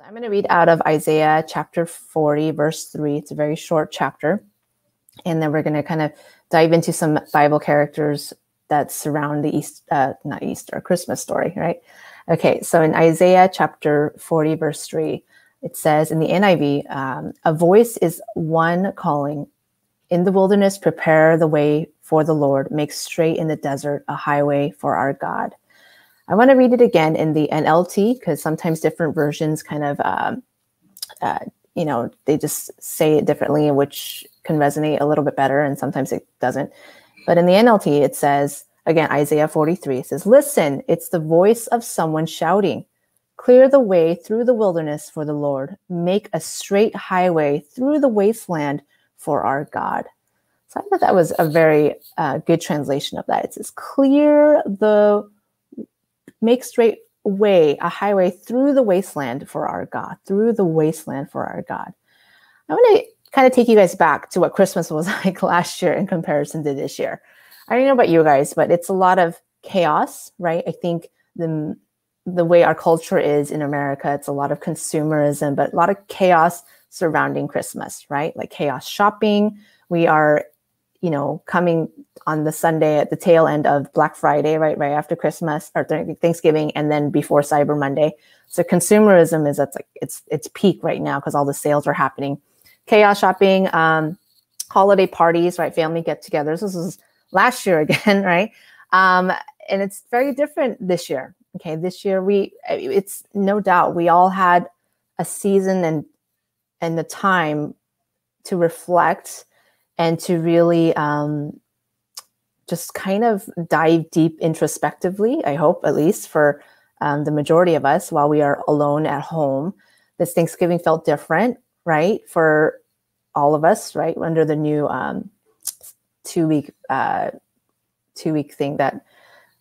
So I'm going to read out of Isaiah chapter 40, verse 3. It's a very short chapter. And then we're going to kind of dive into some Bible characters that surround the East, uh, not Easter, Christmas story, right? Okay, so in Isaiah chapter 40, verse 3, it says in the NIV, um, a voice is one calling, in the wilderness, prepare the way for the Lord, make straight in the desert a highway for our God. I want to read it again in the NLT because sometimes different versions kind of, um, uh, you know, they just say it differently, which can resonate a little bit better, and sometimes it doesn't. But in the NLT, it says, again, Isaiah 43, says, Listen, it's the voice of someone shouting, Clear the way through the wilderness for the Lord, make a straight highway through the wasteland for our God. So I thought that was a very uh, good translation of that. It says, Clear the, make straight way, a highway through the wasteland for our God, through the wasteland for our God. I want to kind of take you guys back to what Christmas was like last year in comparison to this year. I don't know about you guys, but it's a lot of chaos, right? I think the the way our culture is in America, it's a lot of consumerism, but a lot of chaos surrounding Christmas, right? Like chaos shopping. We are, you know, coming on the Sunday at the tail end of Black Friday, right? Right after Christmas or Thanksgiving, and then before Cyber Monday. So consumerism is at like it's it's peak right now because all the sales are happening. Chaos shopping, um, holiday parties, right? Family get-togethers. This was last year again, right? Um, and it's very different this year. Okay, this year we it's no doubt we all had a season and and the time to reflect and to really um, just kind of dive deep introspectively. I hope, at least for um, the majority of us, while we are alone at home, this Thanksgiving felt different, right? For all of us, right? Under the new um, two week uh, two week thing that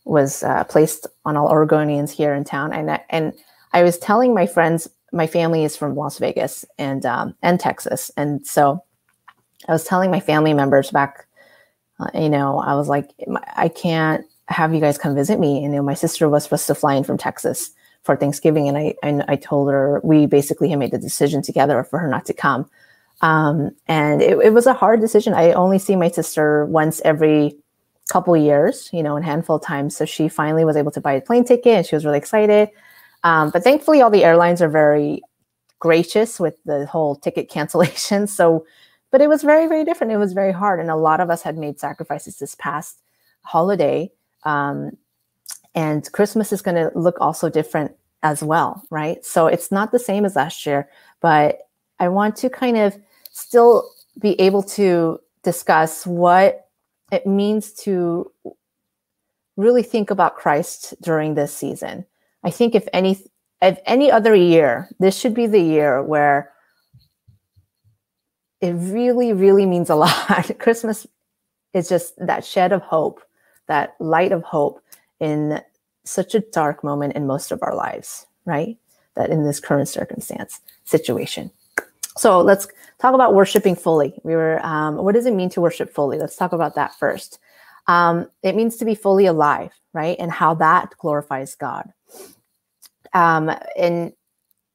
was uh, placed on all Oregonians here in town, and and I was telling my friends, my family is from Las Vegas and um, and Texas, and so I was telling my family members back, uh, you know, I was like, I can't have you guys come visit me. And you know, my sister was supposed to fly in from Texas for Thanksgiving, and I, I I told her we basically had made the decision together for her not to come. Um, and it, it was a hard decision. I only see my sister once every couple years, you know, a handful of times. So she finally was able to buy a plane ticket and she was really excited. Um, but thankfully, all the airlines are very gracious with the whole ticket cancellation. So, but it was very, very different. It was very hard. And a lot of us had made sacrifices this past holiday. Um, and Christmas is going to look also different as well, right? So it's not the same as last year, but I want to kind of still be able to discuss what it means to really think about Christ during this season. I think if any if any other year, this should be the year where it really, really means a lot. Christmas is just that shed of hope, that light of hope in such a dark moment in most of our lives, right? That in this current circumstance situation. So let's talk about worshiping fully. We were, um, what does it mean to worship fully? Let's talk about that first. Um, it means to be fully alive, right? And how that glorifies God. Um, and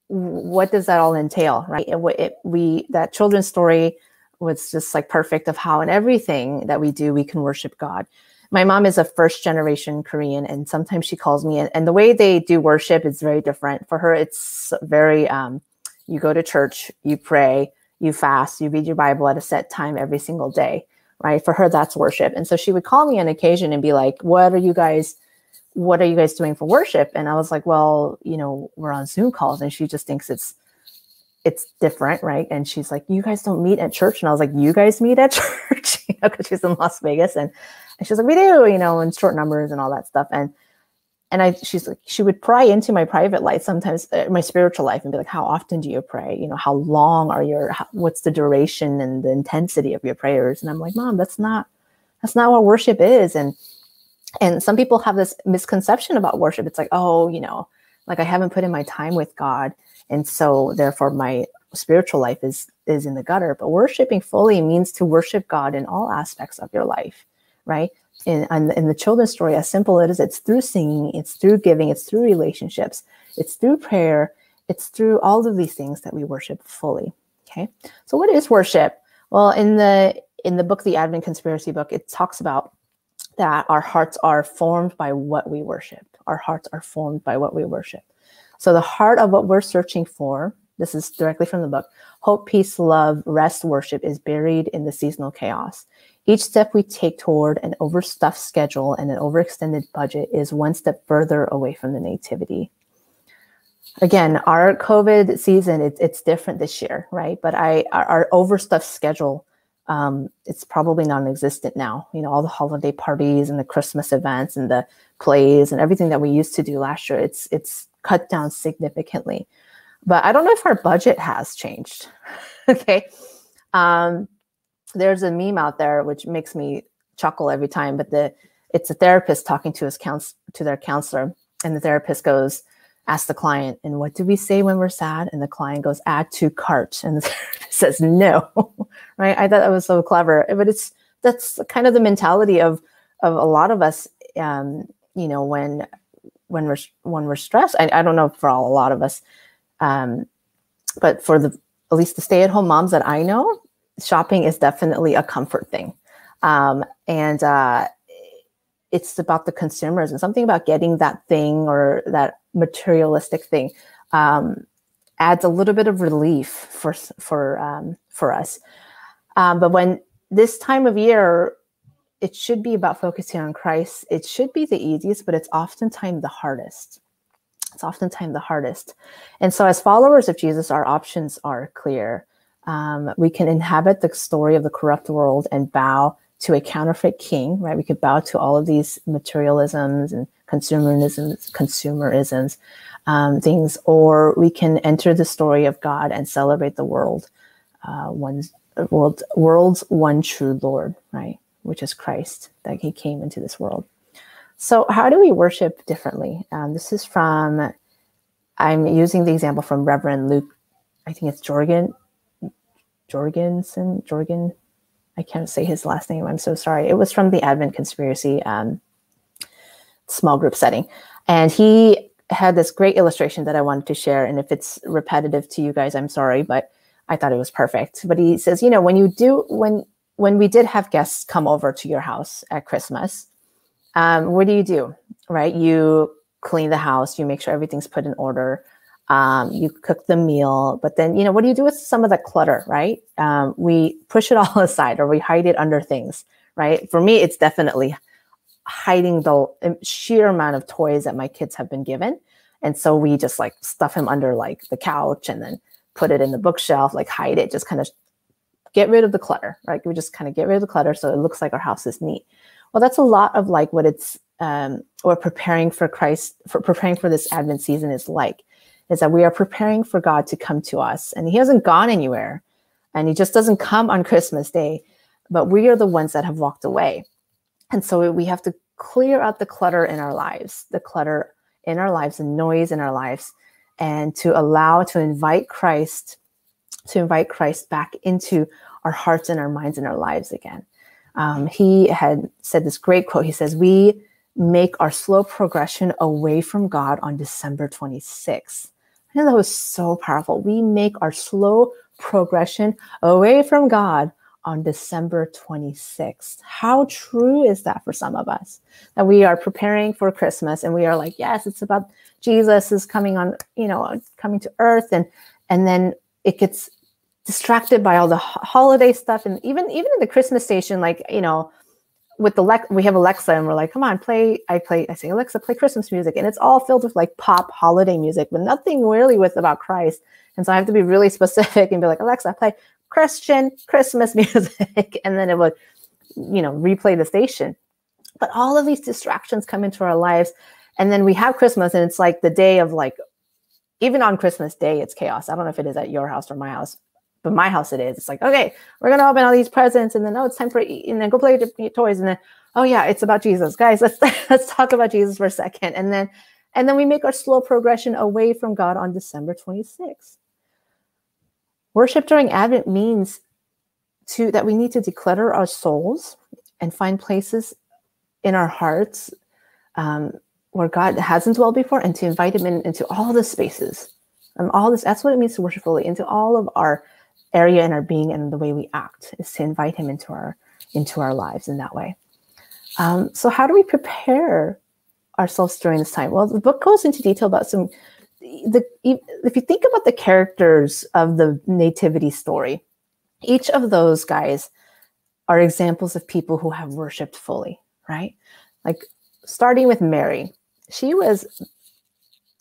what does that all entail, right? It, it, we that children's story was just like perfect of how in everything that we do we can worship God. My mom is a first generation Korean, and sometimes she calls me, and, and the way they do worship is very different. For her, it's very um, you go to church, you pray, you fast, you read your Bible at a set time every single day, right? For her, that's worship. And so she would call me on occasion and be like, What are you guys? What are you guys doing for worship? And I was like, Well, you know, we're on Zoom calls. And she just thinks it's it's different, right? And she's like, You guys don't meet at church. And I was like, You guys meet at church, you know, because she's in Las Vegas. And, and she's like, We do, you know, in short numbers and all that stuff. And and I she's like she would pry into my private life sometimes uh, my spiritual life and be like how often do you pray you know how long are your how, what's the duration and the intensity of your prayers and I'm like mom that's not that's not what worship is and and some people have this misconception about worship it's like oh you know like I haven't put in my time with God and so therefore my spiritual life is is in the gutter but worshiping fully means to worship God in all aspects of your life right in, in the children's story, as simple as it is, it's through singing, it's through giving, it's through relationships, it's through prayer, it's through all of these things that we worship fully. Okay. So what is worship? Well, in the in the book, the Advent Conspiracy book, it talks about that our hearts are formed by what we worship. Our hearts are formed by what we worship. So the heart of what we're searching for, this is directly from the book, hope, peace, love, rest, worship is buried in the seasonal chaos. Each step we take toward an overstuffed schedule and an overextended budget is one step further away from the nativity again, our COVID season, it, it's different this year, right? But I, our, our overstuffed schedule, um, it's probably non-existent now. You know, all the holiday parties and the Christmas events and the plays and everything that we used to do last year, it's it's cut down significantly. But I don't know if our budget has changed. okay. Um, there's a meme out there which makes me chuckle every time, but the it's a therapist talking to his counsel to their counselor, and the therapist goes, ask the client, and what do we say when we're sad? And the client goes, add to cart. And the says no, right? I thought that was so clever, but it's, that's kind of the mentality of, of a lot of us, um, you know, when, when we're, when we're stressed, I, I don't know for all, a lot of us, um, but for the, at least the stay at home moms that I know, shopping is definitely a comfort thing. Um, and, uh, it's about the consumers and something about getting that thing or that materialistic thing um, adds a little bit of relief for for um, for us. Um, but when this time of year, it should be about focusing on Christ. It should be the easiest, but it's oftentimes the hardest. It's oftentimes the hardest. And so, as followers of Jesus, our options are clear. Um, we can inhabit the story of the corrupt world and bow to a counterfeit king, right? We could bow to all of these materialisms and consumerisms, consumerisms um, things, or we can enter the story of God and celebrate the world, uh, one's world, world's one true Lord, right? Which is Christ, that He came into this world. So, how do we worship differently? Um, this is from, I'm using the example from Reverend Luke, I think it's Jorgen, Jorgensen, Jorgen, I can't say his last name. I'm so sorry. It was from the Advent Conspiracy um, small group setting. And he had this great illustration that I wanted to share. And if it's repetitive to you guys, I'm sorry, but I thought it was perfect. But he says, you know, when you do, when, when we did have guests come over to your house at Christmas, um, what do you do? Right? You clean the house, you make sure everything's put in order. Um, you cook the meal, but then, you know, what do you do with some of the clutter, right? Um, we push it all aside or we hide it under things, right? For me, it's definitely hiding the sheer amount of toys that my kids have been given. And so we just like stuff him under like the couch and then put it in the bookshelf, like hide it, just kind of get rid of the clutter, right? We just kind of get rid of the clutter so it looks like our house is neat. Well, that's a lot of like what it's um, or preparing for Christ, for preparing for this Advent season is like, is that we are preparing for God to come to us. And He hasn't gone anywhere. And He just doesn't come on Christmas Day, but we are the ones that have walked away. And so we have to clear out the clutter in our lives, the clutter in our lives, the noise in our lives, and to allow to invite Christ, to invite Christ back into our hearts and our minds and our lives again. Um, he had said this great quote. He says, We make our slow progression away from God on December 26th. I know that was so powerful. We make our slow progression away from God on December 26th. How true is that for some of us? That we are preparing for Christmas and we are like, yes, it's about Jesus is coming on, you know, coming to earth and and then it gets distracted by all the holiday stuff and even even in the Christmas station like, you know, with the Le- we have Alexa and we're like, come on, play. I play. I say, Alexa, play Christmas music, and it's all filled with like pop holiday music, but nothing really with about Christ. And so I have to be really specific and be like, Alexa, play Christian Christmas music, and then it would, you know, replay the station. But all of these distractions come into our lives, and then we have Christmas, and it's like the day of like, even on Christmas Day, it's chaos. I don't know if it is at your house or my house, but my house it is. It's like, okay, we're gonna open all these presents, and then oh, it's time for eat, and then go play the toys, and then oh yeah, it's about Jesus, guys. Let's let's talk about Jesus for a second, and then and then we make our slow progression away from God on December 26th. Worship during Advent means to that we need to declutter our souls and find places in our hearts um, where God hasn't dwelled before, and to invite Him in, into all the spaces And all this, that's what it means to worship fully into all of our area and our being and the way we act is to invite him into our into our lives in that way. Um, so how do we prepare ourselves during this time? Well, the book goes into detail about some the if you think about the characters of the nativity story, each of those guys are examples of people who have worshiped fully, right? Like starting with Mary, she was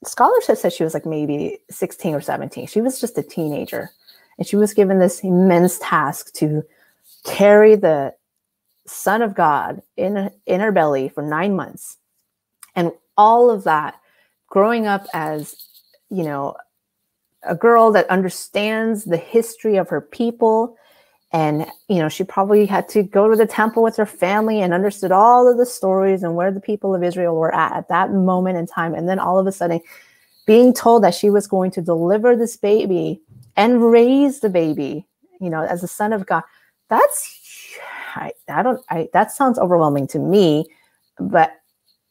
scholars have said she was like maybe 16 or 17. She was just a teenager. And she was given this immense task to carry the Son of God in, in her belly for nine months. And all of that, growing up as, you know, a girl that understands the history of her people. And you know she probably had to go to the temple with her family and understood all of the stories and where the people of israel were at at that moment in time. And then all of a sudden being told that she was going to deliver this baby and raise the baby you know as a son of god that's i, I don't i that sounds overwhelming to me but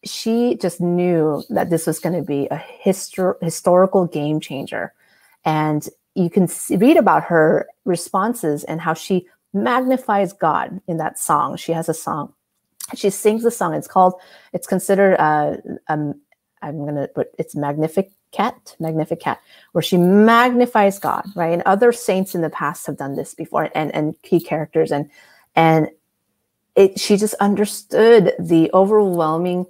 she just knew that this was going to be a histor- historical game changer and you can see, read about her responses and how she magnifies God in that song. She has a song. She sings the song. It's called, it's considered, uh, um, I'm going to put, it's Magnificat, Magnificat, where she magnifies God, right? And other saints in the past have done this before and, and key characters. And, and it, she just understood the overwhelming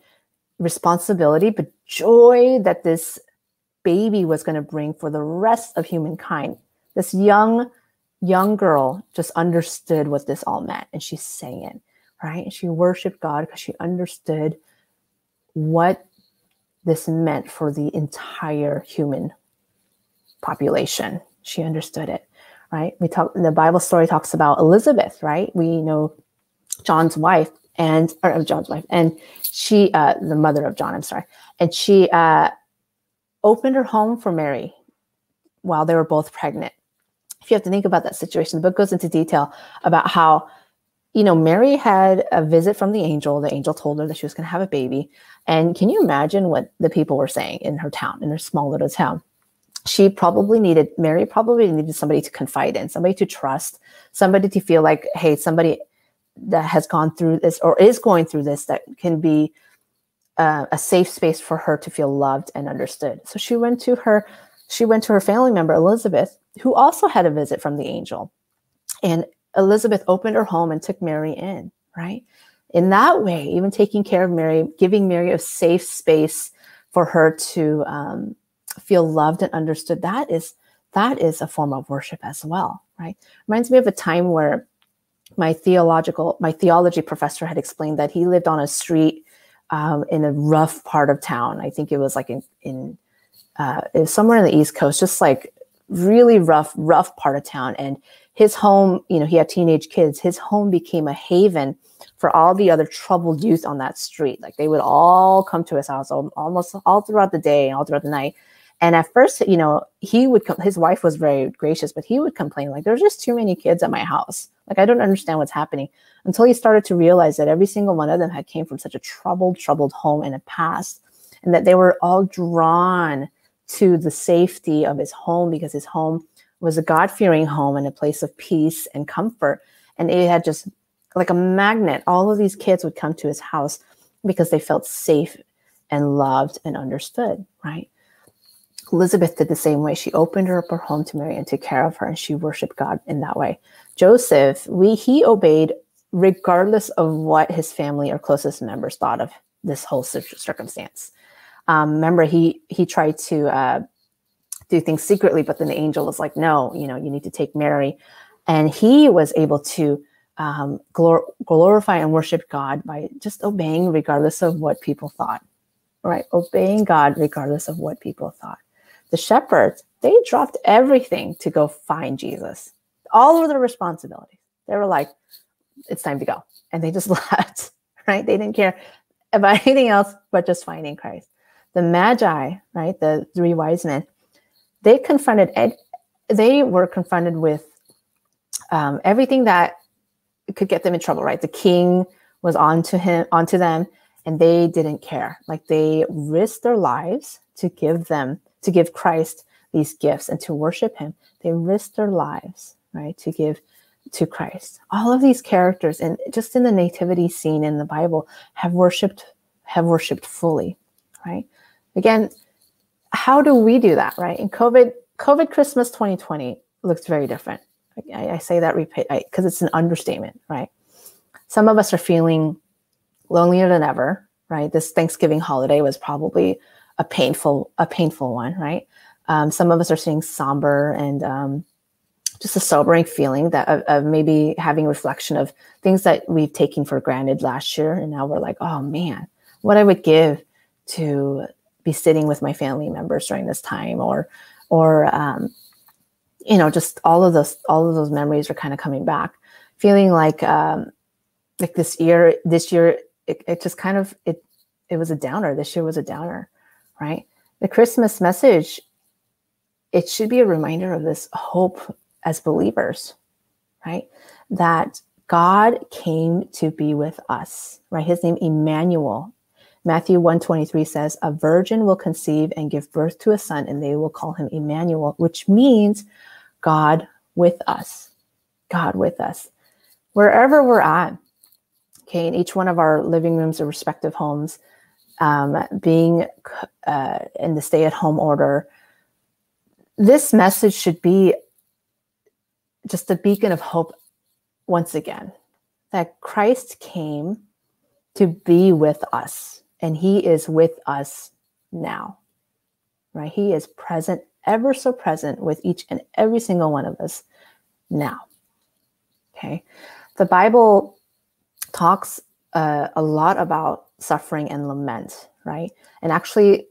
responsibility, but joy that this baby was going to bring for the rest of humankind. This young, young girl just understood what this all meant and she sang it, right? And she worshiped God because she understood what this meant for the entire human population. She understood it, right? We talk the Bible story talks about Elizabeth, right? We know John's wife and or John's wife, and she, uh, the mother of John, I'm sorry, and she uh, opened her home for Mary while they were both pregnant. If you have to think about that situation, the book goes into detail about how, you know, Mary had a visit from the angel. The angel told her that she was going to have a baby. And can you imagine what the people were saying in her town, in her small little town? She probably needed, Mary probably needed somebody to confide in, somebody to trust, somebody to feel like, hey, somebody that has gone through this or is going through this that can be uh, a safe space for her to feel loved and understood. So she went to her she went to her family member Elizabeth, who also had a visit from the angel. And Elizabeth opened her home and took Mary in, right? In that way, even taking care of Mary, giving Mary a safe space for her to um, feel loved and understood, that is that is a form of worship as well, right? Reminds me of a time where my theological, my theology professor had explained that he lived on a street um, in a rough part of town. I think it was like in, in uh, it was somewhere in the East Coast, just like really rough, rough part of town. And his home, you know, he had teenage kids. His home became a haven for all the other troubled youth on that street. Like they would all come to his house almost all throughout the day, all throughout the night. And at first, you know, he would his wife was very gracious, but he would complain, like, there's just too many kids at my house. Like, I don't understand what's happening until he started to realize that every single one of them had came from such a troubled, troubled home in the past, and that they were all drawn to the safety of his home because his home was a God fearing home and a place of peace and comfort. And it had just like a magnet, all of these kids would come to his house because they felt safe and loved and understood, right? Elizabeth did the same way. She opened her up her home to Mary and took care of her, and she worshiped God in that way. Joseph, we he obeyed regardless of what his family or closest members thought of this whole circumstance. Um, remember, he he tried to uh, do things secretly, but then the angel was like, "No, you know, you need to take Mary," and he was able to um, glor- glorify and worship God by just obeying, regardless of what people thought. Right, obeying God regardless of what people thought the shepherds, they dropped everything to go find Jesus, all of their responsibilities. They were like, it's time to go. And they just left, right? They didn't care about anything else but just finding Christ. The Magi, right? The three wise men, they confronted, ed- they were confronted with um, everything that could get them in trouble, right? The king was onto him, onto them, and they didn't care. Like they risked their lives to give them to give Christ these gifts and to worship him. They risked their lives, right, to give to Christ. All of these characters and just in the nativity scene in the Bible have worshiped have worshiped fully, right? Again, how do we do that, right? In COVID COVID Christmas 2020 looks very different. I, I say that repeat because it's an understatement, right? Some of us are feeling lonelier than ever, right? This Thanksgiving holiday was probably a painful a painful one, right? Um, some of us are seeing somber and um, just a sobering feeling that of, of, maybe having reflection of things that we've taken for granted last year, and now we're like, oh man, what I would give to be sitting with my family members during this time, or or um, you know, just all of those all of those memories are kind of coming back, feeling like um, like this year this year it, it just kind of it it was a downer. This year was a downer, right? The Christmas message it should be a reminder of this hope as believers, right? That God came to be with us, right? His name Emmanuel. Matthew 123 says, "A virgin will conceive and give birth to a son and they will call him Emmanuel," which means God with us. God with us. Wherever we're at, okay, in each one of our living rooms or respective homes, um, being uh, in the stay at home order, this message should be just a beacon of hope once again that Christ came to be with us and he is with us now. Right? He is present, ever so present with each and every single one of us now. Okay. The Bible talks uh, a lot about suffering and lament, right? And actually,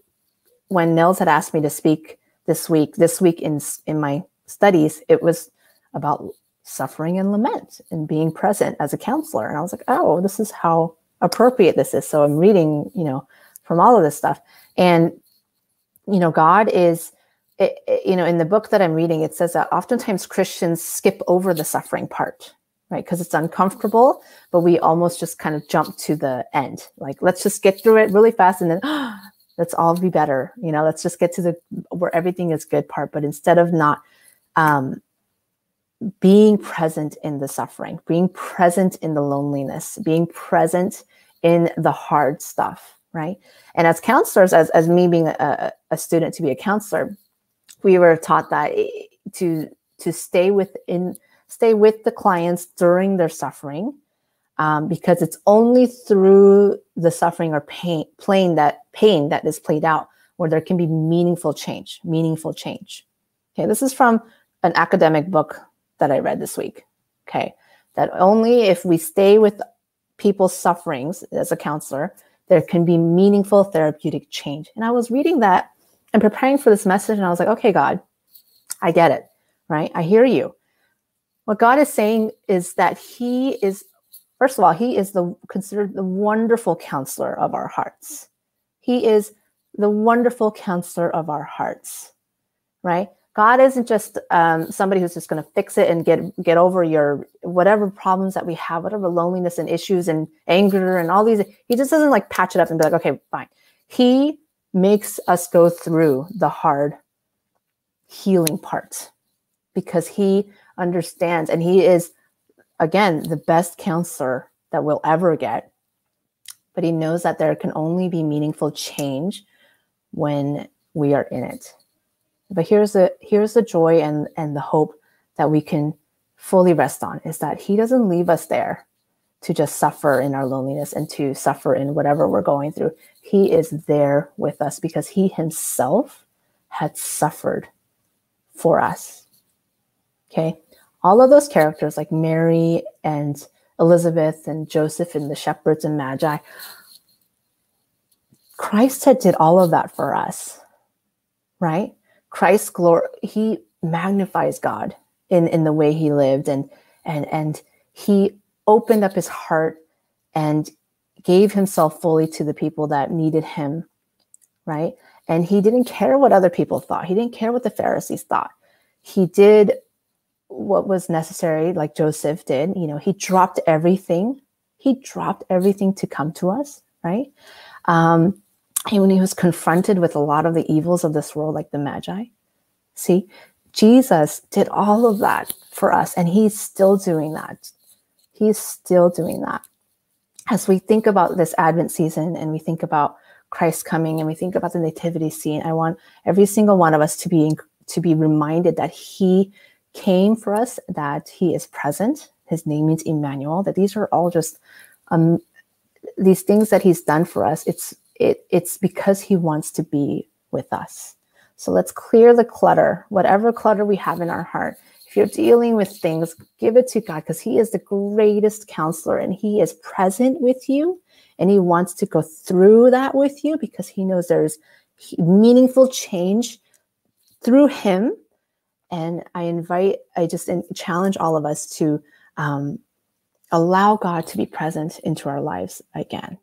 when Nils had asked me to speak this week, this week in in my studies, it was about suffering and lament and being present as a counselor. And I was like, oh, this is how appropriate this is. So I'm reading, you know, from all of this stuff. And, you know, God is, it, it, you know, in the book that I'm reading, it says that oftentimes Christians skip over the suffering part, right? Because it's uncomfortable, but we almost just kind of jump to the end. Like, let's just get through it really fast and then, oh, let's all be better. You know, let's just get to the where everything is good part. But instead of not, um, being present in the suffering, being present in the loneliness, being present in the hard stuff, right? And as counselors, as, as me being a, a student to be a counselor, we were taught that to to stay within stay with the clients during their suffering um, because it's only through the suffering or pain plain that pain that is played out where there can be meaningful change meaningful change okay this is from an academic book that I read this week. Okay. That only if we stay with people's sufferings as a counselor, there can be meaningful therapeutic change. And I was reading that and preparing for this message, and I was like, okay, God, I get it, right? I hear you. What God is saying is that He is, first of all, He is the considered the wonderful counselor of our hearts. He is the wonderful counselor of our hearts, right? God isn't just um, somebody who's just going to fix it and get get over your whatever problems that we have, whatever loneliness and issues and anger and all these. He just doesn't like patch it up and be like, okay, fine. He makes us go through the hard healing part because he understands and he is again the best counselor that we'll ever get. But he knows that there can only be meaningful change when we are in it. But here's the here's the joy and and the hope that we can fully rest on is that he doesn't leave us there to just suffer in our loneliness and to suffer in whatever we're going through. He is there with us because he himself had suffered for us. Okay. All of those characters, like Mary and Elizabeth and Joseph and the shepherds and Magi, Christ had did all of that for us, right? Christ glory he magnifies God in in the way he lived and and and he opened up his heart and gave himself fully to the people that needed him right? And he didn't care what other people thought. He didn't care what the pharisees thought. He did what was necessary like joseph did you know he dropped everything he dropped everything to come to us right um, and when he was confronted with a lot of the evils of this world, like the Magi, See, Jesus did all of that for us, and he's still doing that. He's still doing that. As we think about this Advent season and we think about Christ coming and we think about the nativity scene, I want every single one of us to be to be reminded that he came for us, that he is present. His name means Emmanuel, that these are all just um, these things that he's done for us. It's it, it's because he wants to be with us. So let's clear the clutter, whatever clutter we have in our heart. If you're dealing with things, give it to God because He is the greatest counselor and He is present with you and He wants to go through that with you because He knows there's meaningful change through Him. And I invite, I just challenge all of us to um, allow God to be present into our lives again.